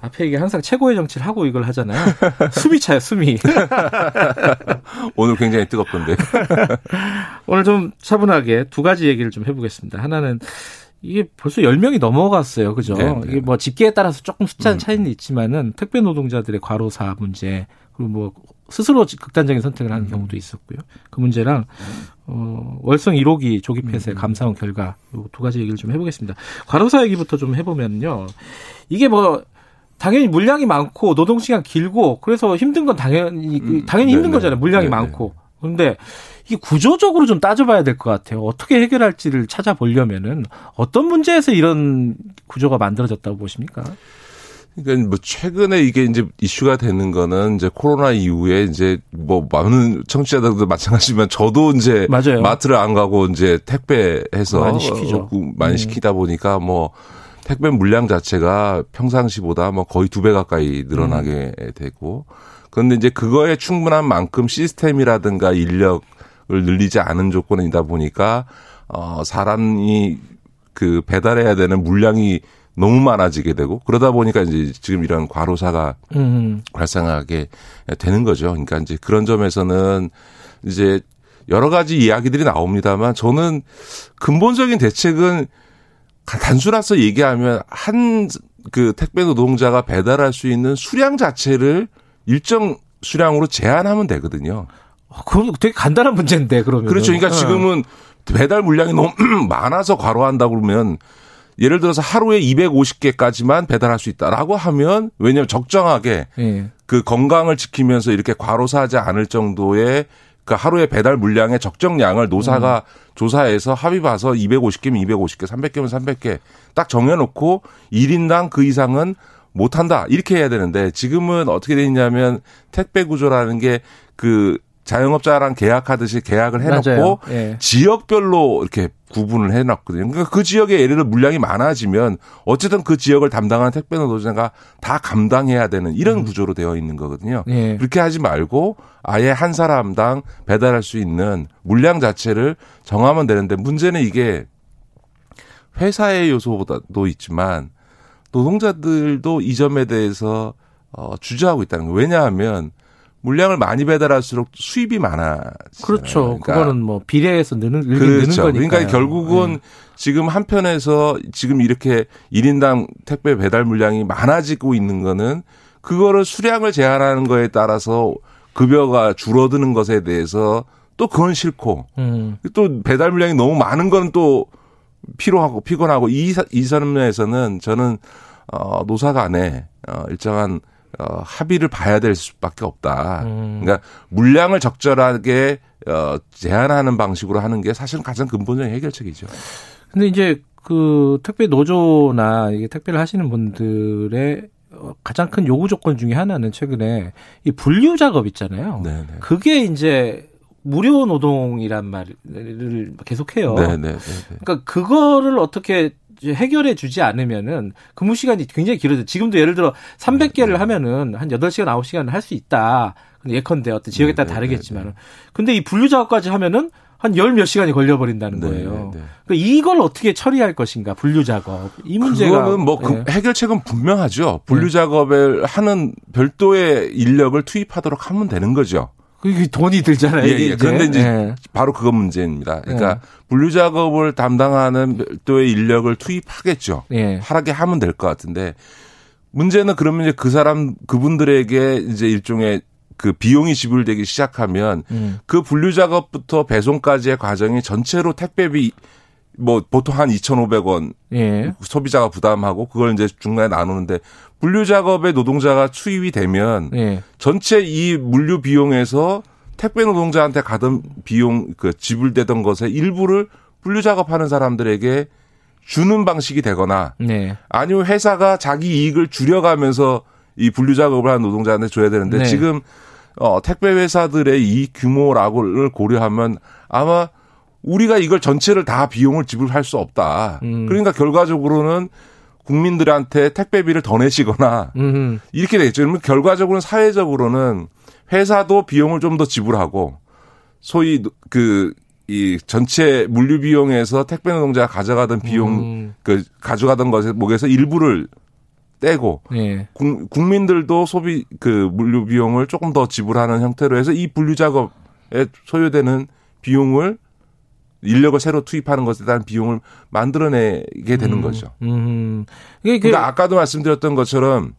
앞에 이게 항상 최고의 정치를 하고 이걸 하잖아요. 숨이 차요, 숨이. 오늘 굉장히 뜨겁던데. 오늘 좀 차분하게 두 가지 얘기를 좀 해보겠습니다. 하나는 이게 벌써 10명이 넘어갔어요. 그죠? 네, 네. 이게 뭐 집계에 따라서 조금 숫자는 음. 차이는 있지만은 택배 노동자들의 과로사 문제 그리고 뭐 스스로 극단적인 선택을 하는 음. 경우도 있었고요. 그 문제랑 어 월성 1호기 조기 폐쇄 음. 감사원 결과 두 가지 얘기를 좀 해보겠습니다. 과로사 얘기부터 좀 해보면요. 이게 뭐 당연히 물량이 많고 노동 시간 길고 그래서 힘든 건 당연히 음, 당연히 힘든 네네. 거잖아요. 물량이 네네. 많고. 그런데 이게 구조적으로 좀 따져봐야 될 것 같아요. 어떻게 해결할지를 찾아보려면은 어떤 문제에서 이런 구조가 만들어졌다고 보십니까? 그러니까 뭐 최근에 이게 이제 이슈가 되는 거는 이제 코로나 이후에 이제 뭐 많은 청취자들도 마찬가지지만 저도 이제 맞아요. 마트를 안 가고 이제 택배해서 많이 시키죠. 많이 음. 시키다 보니까 뭐 택배 물량 자체가 평상시보다 뭐 거의 두 배 가까이 늘어나게 음. 되고 그런데 이제 그거에 충분한 만큼 시스템이라든가 인력을 늘리지 않은 조건이다 보니까 어 사람이 그 배달해야 되는 물량이 너무 많아지게 되고 그러다 보니까 이제 지금 이런 과로사가 음. 발생하게 되는 거죠. 그러니까 이제 그런 점에서는 이제 여러 가지 이야기들이 나옵니다만 저는 근본적인 대책은 단순해서 얘기하면 한 그 택배 노동자가 배달할 수 있는 수량 자체를 일정 수량으로 제한하면 되거든요. 어, 그건 되게 간단한 문제인데 그러면 그렇죠. 그러니까 네. 지금은 배달 물량이 너무 많아서 과로한다 그러면 예를 들어서 하루에 250개까지만 배달할 수 있다라고 하면 왜냐하면 적정하게 네. 그 건강을 지키면서 이렇게 과로사하지 않을 정도의 그 하루에 배달 물량의 적정량을 노사가 음. 조사해서 합의 봐서 250개면 250개, 300개면 300개 딱 정해놓고 1인당 그 이상은 못한다. 이렇게 해야 되는데 지금은 어떻게 되냐면 택배 구조라는 게 그 자영업자랑 계약하듯이 계약을 해놓고 예. 지역별로 이렇게 구분을 해놨거든요. 그러니까 그 지역에 예를 들어 물량이 많아지면 어쨌든 그 지역을 담당하는 택배 노동자가 다 감당해야 되는 이런 음. 구조로 되어 있는 거거든요. 예. 그렇게 하지 말고 아예 한 사람당 배달할 수 있는 물량 자체를 정하면 되는데 문제는 이게 회사의 요소보다도 있지만 노동자들도 이 점에 대해서 어 주저하고 있다는 거예요. 왜냐하면 물량을 많이 배달할수록 수입이 많아. 그렇죠. 그러니까 그거는 뭐 비례해서 느는, 그렇죠. 느는 거니까. 그러니까 결국은 네. 지금 한편에서 지금 이렇게 1인당 택배 배달 물량이 많아지고 있는 거는 그거를 수량을 제한하는 거에 따라서 급여가 줄어드는 것에 대해서 또 그건 싫고 음. 또 배달 물량이 너무 많은 건 또 피로하고 피곤하고 이, 이 사람에서는 저는 어, 노사 간에 어, 일정한 어, 합의를 봐야 될 수밖에 없다. 음. 그러니까 물량을 적절하게 어, 제한하는 방식으로 하는 게 사실은 가장 근본적인 해결책이죠. 근데 이제 그 택배 노조나 이게 택배를 하시는 분들의 어, 가장 큰 요구 조건 중에 하나는 최근에 이 분류 작업 있잖아요. 네네. 네. 그게 이제 무료 노동이란 말을 계속해요. 네네. 네, 네, 그러니까 그거를 어떻게 해결해 주지 않으면은 근무 시간이 굉장히 길어져. 지금도 예를 들어 300개를 네. 하면은 한 8시간, 9시간 할 수 있다. 근데 예컨대 어떤 지역에 따라 네, 네, 다르겠지만은. 근데 이 분류 작업까지 하면은 한 열 몇 시간이 걸려버린다는 거예요. 네, 네. 그러니까 이걸 어떻게 처리할 것인가 분류 작업 이 문제가 그거는 뭐 네. 해결책은 분명하죠. 분류 작업을 하는 별도의 인력을 투입하도록 하면 되는 거죠. 그게 돈이 들잖아요. 예, 예. 그런데 이제 예. 바로 그건 문제입니다. 그러니까 예. 분류 작업을 담당하는 별도의 인력을 투입하겠죠. 예. 하게 하면 될 것 같은데 문제는 그러면 이제 그 사람 그분들에게 이제 일종의 그 비용이 지불되기 시작하면 음. 그 분류 작업부터 배송까지의 과정이 전체로 택배비 뭐 보통 한 2,500원 예. 소비자가 부담하고 그걸 이제 중간에 나누는데 분류 작업에 노동자가 투입이 되면 예. 전체 이 물류 비용에서 택배 노동자한테 가던 비용 그 지불되던 것의 일부를 분류 작업하는 사람들에게 주는 방식이 되거나 네. 아니면 회사가 자기 이익을 줄여가면서 이 분류 작업을 하는 노동자한테 줘야 되는데 네. 지금 어, 택배 회사들의 이 규모라고를 고려하면 아마 우리가 이걸 전체를 다 비용을 지불할 수 없다. 음. 그러니까 결과적으로는 국민들한테 택배비를 더 내시거나 음. 이렇게 되겠죠. 그러면 결과적으로는 사회적으로는 회사도 비용을 좀 더 지불하고 소위 그 이 전체 물류 비용에서 택배 노동자가 가져가던 비용 음. 그 가져가던 것에 목에서 일부를 떼고 예. 국 민들도 소비 그 물류 비용을 조금 더 지불하는 형태로 해서 이 분류 작업에 소요되는 비용을 인력을 새로 투입하는 것에 대한 비용을 만들어내게 되는 음, 거죠. 음. 그러니까 아까도 말씀드렸던 것처럼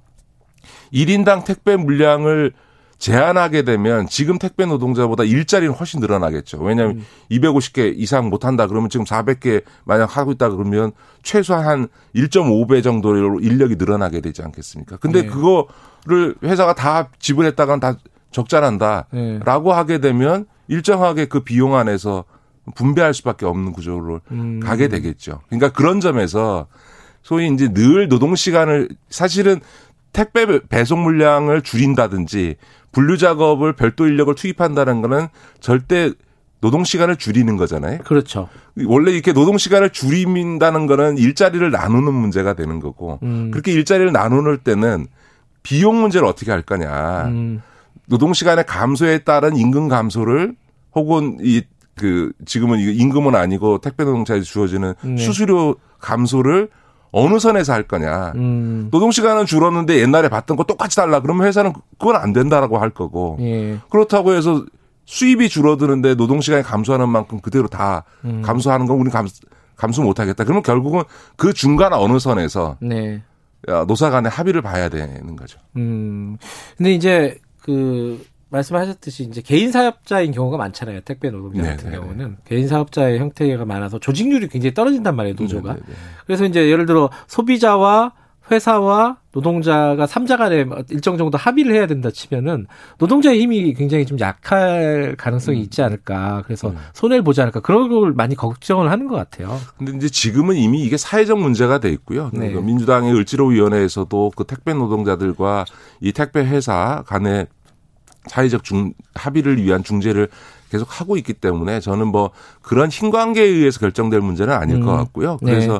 1인당 택배 물량을 제한하게 되면 지금 택배 노동자보다 일자리는 훨씬 늘어나겠죠. 왜냐하면 음. 250개 이상 못 한다 그러면 지금 400개 만약 하고 있다 그러면 최소한 한 1.5배 정도로 인력이 늘어나게 되지 않겠습니까? 근데 네. 그거를 회사가 다 지불했다가는 다 적자난다라고 네. 하게 되면 일정하게 그 비용 안에서 분배할 수밖에 없는 구조로 음. 가게 되겠죠. 그러니까 그런 점에서 소위 이제 늘 노동 시간을 사실은 택배 배송 물량을 줄인다든지 분류 작업을 별도 인력을 투입한다는 거는 절대 노동 시간을 줄이는 거잖아요. 그렇죠. 원래 이렇게 노동 시간을 줄인다는 거는 일자리를 나누는 문제가 되는 거고 음. 그렇게 일자리를 나누는 때는 비용 문제를 어떻게 할 거냐. 음. 노동 시간의 감소에 따른 임금 감소를 혹은 이 그 지금은 임금은 아니고 택배 노동자에 주어지는 네. 수수료 감소를 어느 선에서 할 거냐. 음. 노동 시간은 줄었는데 옛날에 받던 거 똑같이 달라. 그러면 회사는 그건 안 된다라고 할 거고. 예. 그렇다고 해서 수입이 줄어드는데 노동 시간이 감소하는 만큼 그대로 다 음. 감소하는 건 우리 감수, 감수 못 하겠다. 그러면 결국은 그 중간 어느 선에서 네. 노사 간의 합의를 봐야 되는 거죠. 음. 근데 이제 그 말씀하셨듯이 이제 개인 사업자인 경우가 많잖아요. 택배 노동자 네 같은 네, 네 경우는 개인 사업자의 형태가 많아서 조직률이 굉장히 떨어진단 말이에요, 노조가. 네네. 네, 그래서 이제 예를 들어 소비자와 회사와 노동자가 삼자 간에 일정 정도 합의를 해야 된다 치면은 노동자의 힘이 굉장히 좀 약할 가능성이 음. 있지 않을까. 그래서 음. 손해를 보지 않을까. 그런 걸 많이 걱정을 하는 것 같아요. 근데 이제 지금은 이미 이게 사회적 문제가 돼 있고요. 네. 그 민주당의 을지로위원회에서도 그 택배 노동자들과 이 택배 회사 간의 사회적 중, 합의를 위한 중재를 계속 하고 있기 때문에 저는 뭐 그런 힘관계에 의해서 결정될 문제는 아닐 음. 것 같고요. 네. 그래서 네.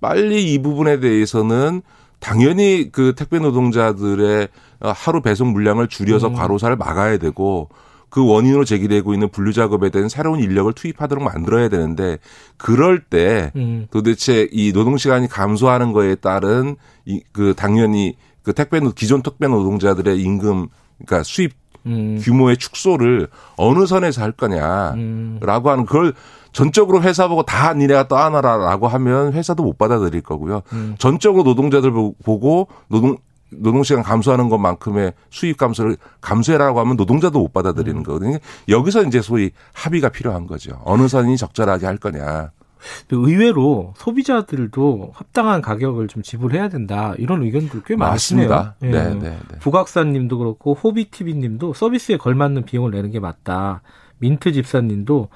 빨리 이 부분에 대해서는 당연히 그 택배 노동자들의 하루 배송 물량을 줄여서 음. 과로사를 막아야 되고 그 원인으로 제기되고 있는 분류 작업에 대한 새로운 인력을 투입하도록 만들어야 되는데 그럴 때 음. 도대체 이 노동 시간이 감소하는 거에 따른 이 그 당연히 그 택배 기존 택배 노동자들의 임금 그러니까 수입 음. 규모의 축소를 어느 선에서 할 거냐라고 음. 하는 그걸 전적으로 회사 보고 다 니네가 떠안아라라고 하면 회사도 못 받아들일 거고요. 음. 전적으로 노동자들 보고 노동 노동시간 감소하는 것만큼의 수입 감소를 감소해라고 하면 노동자도 못 받아들이는 음. 거거든요. 여기서 이제 소위 합의가 필요한 거죠. 어느 선이 적절하게 할 거냐. 의외로 소비자들도 합당한 가격을 좀 지불해야 된다 이런 의견도 꽤 많습니다. 예. 네, 네, 네. 부각사님도 그렇고 호비티비님도 서비스에 걸맞는 비용을 내는 게 맞다. 민트 집사님도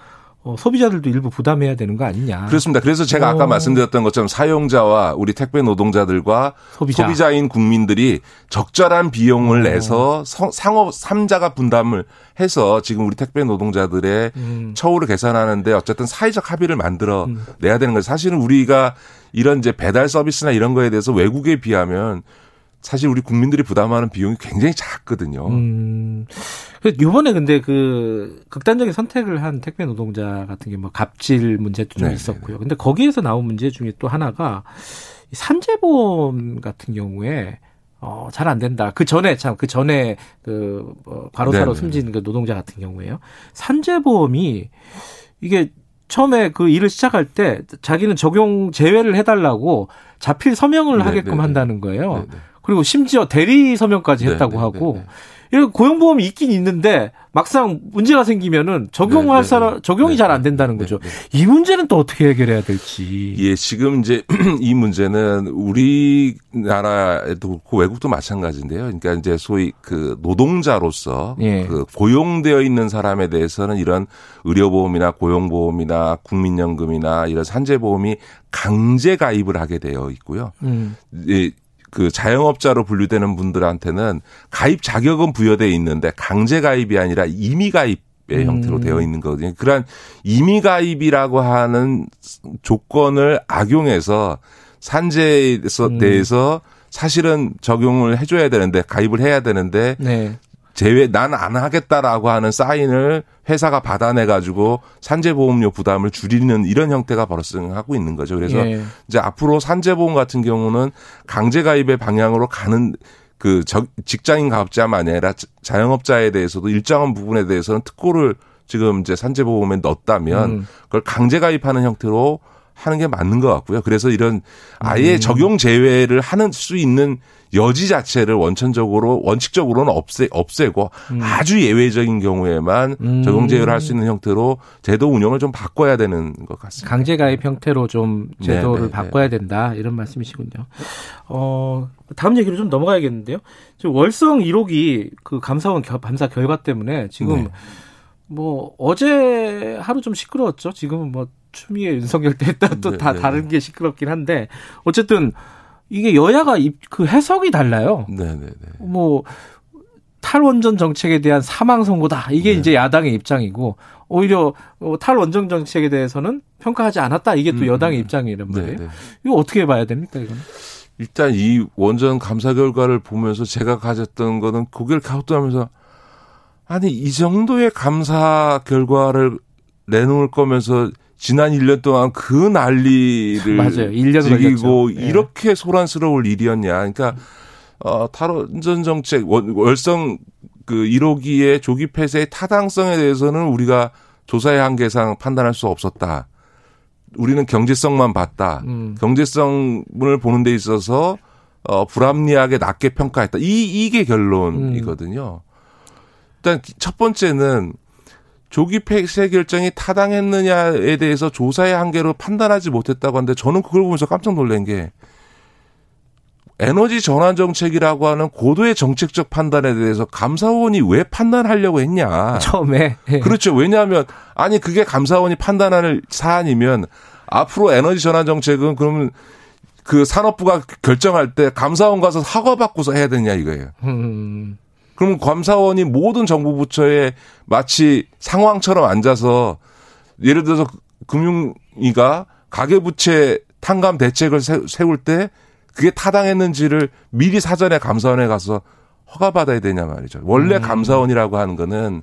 어, 소비자들도 일부 부담해야 되는 거 아니냐. 그렇습니다. 그래서 제가 아까 어. 말씀드렸던 것처럼 사용자와 우리 택배 노동자들과 소비자. 인 국민들이 적절한 비용을 어. 내서 상업 삼자가 분담을 해서 지금 우리 택배 노동자들의 음. 처우를 개선하는데 어쨌든 사회적 합의를 만들어 음. 내야 되는 거죠. 사실은 우리가 이런 이제 배달 서비스나 이런 거에 대해서 외국에 비하면 사실 우리 국민들이 부담하는 비용이 굉장히 작거든요. 음. 요번에 근데 그 극단적인 선택을 한 택배 노동자 같은 게 뭐 갑질 문제도 좀 네네네. 있었고요. 근데 거기에서 나온 문제 중에 또 하나가 산재보험 같은 경우에 어, 잘 안 된다. 그 전에 참, 그 전에 그, 어, 과로사로 네네. 숨진 그 노동자 같은 경우에요. 산재보험이 이게 처음에 그 일을 시작할 때 자기는 적용 제외를 해달라고 자필 서명을 네네네. 하게끔 한다는 거예요. 네네. 그리고 심지어 대리 서명까지 했다고 하고 이런 고용보험이 있긴 있는데 막상 문제가 생기면은 적용할 네, 네, 사람 네. 적용이 네, 잘안 된다는 거죠. 네, 이 문제는 또 어떻게 해결해야 될지. 예, 지금 이제 이 문제는 우리나라에도 그렇고 외국도 마찬가지인데요. 그러니까 이제 소위 그 노동자로서 예. 그 고용되어 있는 사람에 대해서는 이런 의료보험이나 고용보험이나 국민연금이나 이런 산재보험이 강제 가입을 하게 되어 있고요. 음. 예, 그 자영업자로 분류되는 분들한테는 가입 자격은 부여돼 있는데 강제 가입이 아니라 임의 가입 의 음. 형태로 되어 있는 거거든요. 그러한 임의 가입이라고 하는 조건을 악용해서 산재에 음. 대해서 사실은 적용을 해줘야 되는데 가입을 해야 되는데 네. 제외 난 안 하겠다라고 하는 사인을 회사가 받아내 가지고 산재보험료 부담을 줄이는 이런 형태가 발생하고 있는 거죠. 그래서 예. 이제 앞으로 산재보험 같은 경우는 강제 가입의 방향으로 가는 그 직장인 가업자만 아니라 자영업자에 대해서도 일정한 부분에 대해서는 특고를 지금 이제 산재보험에 넣었다면 음. 그걸 강제 가입하는 형태로 하는 게 맞는 것 같고요. 그래서 이런 아예 음. 적용 제외를 하는 수 있는 여지 자체를 원천적으로 원칙적으로는 없애 없애고 음. 아주 예외적인 경우에만 음. 적용 제외를 할 수 있는 형태로 제도 운영을 좀 바꿔야 되는 것 같습니다. 강제 가입 형태로 좀 제도를 네네. 네, 바꿔야 된다 이런 말씀이시군요. 어 다음 얘기로 좀 넘어가야겠는데요. 지금 월성 1호기 그 감사원 감사 결과 때문에 지금 네. 뭐 어제 하루 좀 시끄러웠죠. 지금은 뭐 추미애 윤석열 때 했다 또다 네, 네, 다른 게 시끄럽긴 한데 어쨌든 이게 여야가 그 해석이 달라요. 네네네. 뭐 탈원전 정책에 대한 사망 선고다. 이게 네. 이제 야당의 입장이고 오히려 어, 탈원전 정책에 대해서는 평가하지 않았다. 이게 또 음, 여당의 음. 입장이란 말이에요. 네네. 이거 어떻게 봐야 됩니까, 이거는? 일단 이 원전 감사 결과를 보면서 제가 가졌던 거는 고개를 갸우뚱하면서 아니 이 정도의 감사 결과를 내놓을 거면서 지난 1년 동안 그 난리를 맞아요. 1년 즐기고 네. 이렇게 소란스러울 일이었냐. 그러니까 어 탈원전 정책 월성 그 1호기의 조기 폐쇄의 타당성에 대해서는 우리가 조사의 한계상 판단할 수 없었다. 우리는 경제성만 봤다. 음. 경제성을 보는 데 있어서 어 불합리하게 낮게 평가했다. 이 이게 결론이거든요. 음. 일단 첫 번째는 조기 폐쇄 결정이 타당했느냐에 대해서 조사의 한계로 판단하지 못했다고 하는데 저는 그걸 보면서 깜짝 놀란 게 에너지 전환 정책이라고 하는 고도의 정책적 판단에 대해서 감사원이 왜 판단하려고 했냐. 처음에. 예. 그렇죠. 왜냐하면 아니 그게 감사원이 판단할 사안이면 앞으로 에너지 전환 정책은 그러면 그 산업부가 결정할 때 감사원 가서 사과 받고서 해야 되냐 이거예요. 음. 그럼 감사원이 모든 정부 부처에 마치 상황처럼 앉아서 예를 들어서 금융위가 가계부채 탕감 대책을 세울 때 그게 타당했는지를 미리 사전에 감사원에 가서 허가받아야 되냐 말이죠. 원래 음. 감사원이라고 하는 거는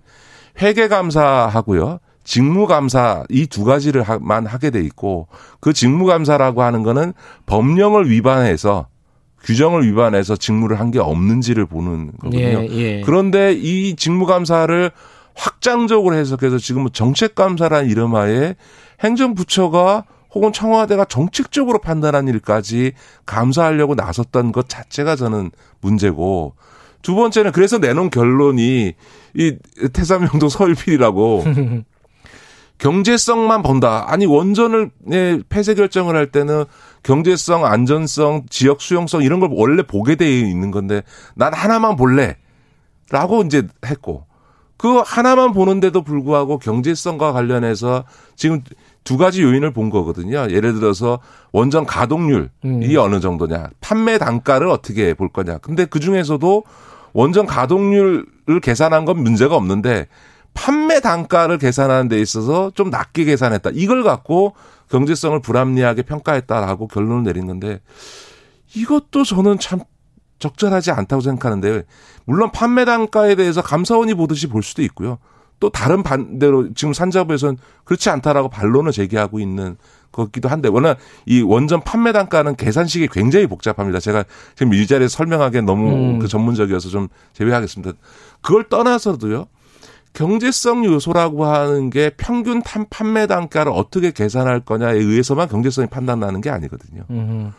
회계감사하고요. 직무감사 이 두 가지를만 하게 돼 있고 그 직무감사라고 하는 거는 법령을 위반해서 규정을 위반해서 직무를 한 게 없는지를 보는 거거든요. 예, 예. 그런데 이 직무감사를 확장적으로 해석해서 지금 은 정책감사라는 이름하에 행정부처가 혹은 청와대가 정책적으로 판단한 일까지 감사하려고 나섰던 것 자체가 저는 문제고 두 번째는 그래서 내놓은 결론이 이 태삼영도 서울필이라고 경제성만 본다. 아니 원전을 폐쇄 결정을 할 때는 경제성, 안전성, 지역 수용성 이런 걸 원래 보게 돼 있는 건데 난 하나만 볼래 라고 이제 했고 그 하나만 보는데도 불구하고 경제성과 관련해서 지금 두 가지 요인을 본 거거든요. 예를 들어서 원전 가동률이 음. 어느 정도냐, 판매 단가를 어떻게 볼 거냐. 근데 그 중에서도 원전 가동률을 계산한 건 문제가 없는데 판매 단가를 계산하는 데 있어서 좀 낮게 계산했다. 이걸 갖고 경제성을 불합리하게 평가했다라고 결론을 내린 건데 이것도 저는 참 적절하지 않다고 생각하는데 물론 판매 단가에 대해서 감사원이 보듯이 볼 수도 있고요. 또 다른 반대로 지금 산자부에서는 그렇지 않다라고 반론을 제기하고 있는 것기도 한데 워낙 이 원전 판매 단가는 계산식이 굉장히 복잡합니다. 제가 지금 이 자리에 설명하기엔 너무 음. 그 전문적이어서 좀 제외하겠습니다. 그걸 떠나서도요. 경제성 요소라고 하는 게 평균 판매 단가를 어떻게 계산할 거냐에 의해서만 경제성이 판단나는 게 아니거든요. 음흠.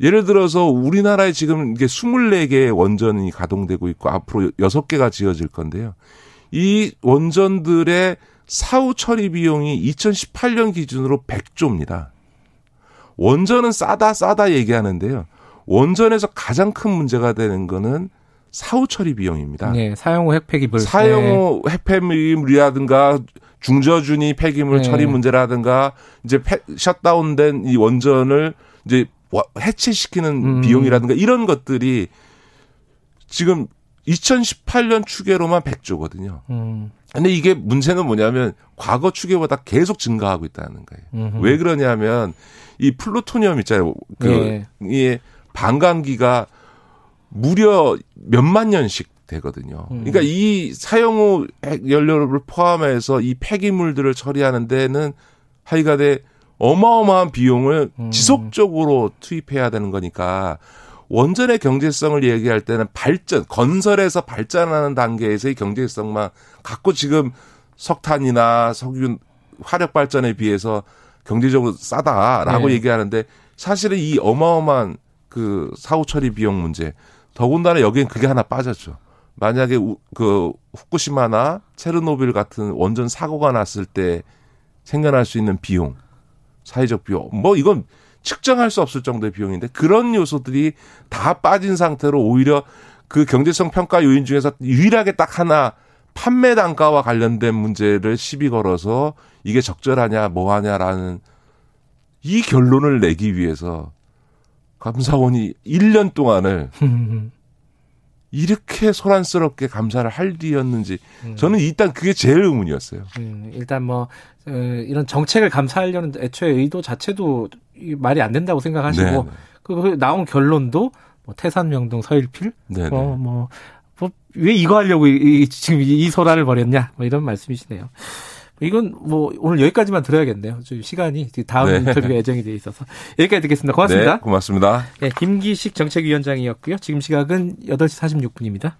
예를 들어서 우리나라에 지금 이게 24개의 원전이 가동되고 있고 앞으로 6개가 지어질 건데요. 이 원전들의 사후 처리 비용이 2018년 기준으로 100조입니다. 원전은 싸다 싸다 얘기하는데요. 원전에서 가장 큰 문제가 되는 거는 사후 처리 비용입니다. 네, 사용 후 핵폐기물. 사용 후 네. 핵폐기물이라든가 중저준위 폐기물 네. 처리 문제라든가 이제 폐, 셧다운된 이 원전을 이제 해체시키는 음. 비용이라든가 이런 것들이 지금 2018년 추계로만 100조거든요. 음. 근데 이게 문제는 뭐냐면 과거 추계보다 계속 증가하고 있다는 거예요. 음흠. 왜 그러냐면 이 플루토늄 있잖아요. 그 예. 이 반감기가 무려 몇만 년씩 되거든요. 음. 그러니까 이 사용 후 연료를 포함해서 이 폐기물들을 처리하는 데는 하이가대 어마어마한 비용을 음. 지속적으로 투입해야 되는 거니까 원전의 경제성을 얘기할 때는 발전, 건설에서 발전하는 단계에서의 경제성만 갖고 지금 석탄이나 석유 화력 발전에 비해서 경제적으로 싸다라고 네. 얘기하는데 사실은 이 어마어마한 그 사후 처리 비용 문제 더군다나 여기엔 그게 하나 빠졌죠. 만약에 그 후쿠시마나 체르노빌 같은 원전 사고가 났을 때 생겨날 수 있는 비용, 사회적 비용, 뭐 이건 측정할 수 없을 정도의 비용인데 그런 요소들이 다 빠진 상태로 오히려 그 경제성 평가 요인 중에서 유일하게 딱 하나 판매 단가와 관련된 문제를 시비 걸어서 이게 적절하냐 뭐하냐라는 이 결론을 내기 위해서 감사원이 1년 동안을 이렇게 소란스럽게 감사를 할 일이었는지 음. 저는 일단 그게 제일 의문이었어요. 음, 일단 뭐 어, 이런 정책을 감사하려는 애초에 의도 자체도 말이 안 된다고 생각하시고 네, 네. 그 나온 결론도 뭐 태산 명동 서일필 네, 어, 뭐, 뭐, 왜 이거 하려고 이, 지금 이 소란을 벌였냐 뭐 이런 말씀이시네요. 이건 뭐 오늘 여기까지만 들어야겠네요. 좀 시간이 다음 네. 인터뷰가 예정이 돼 있어서 여기까지 듣겠습니다. 고맙습니다. 네, 고맙습니다. 네, 김기식 정책위원장이었고요. 지금 시각은 8시 46분입니다.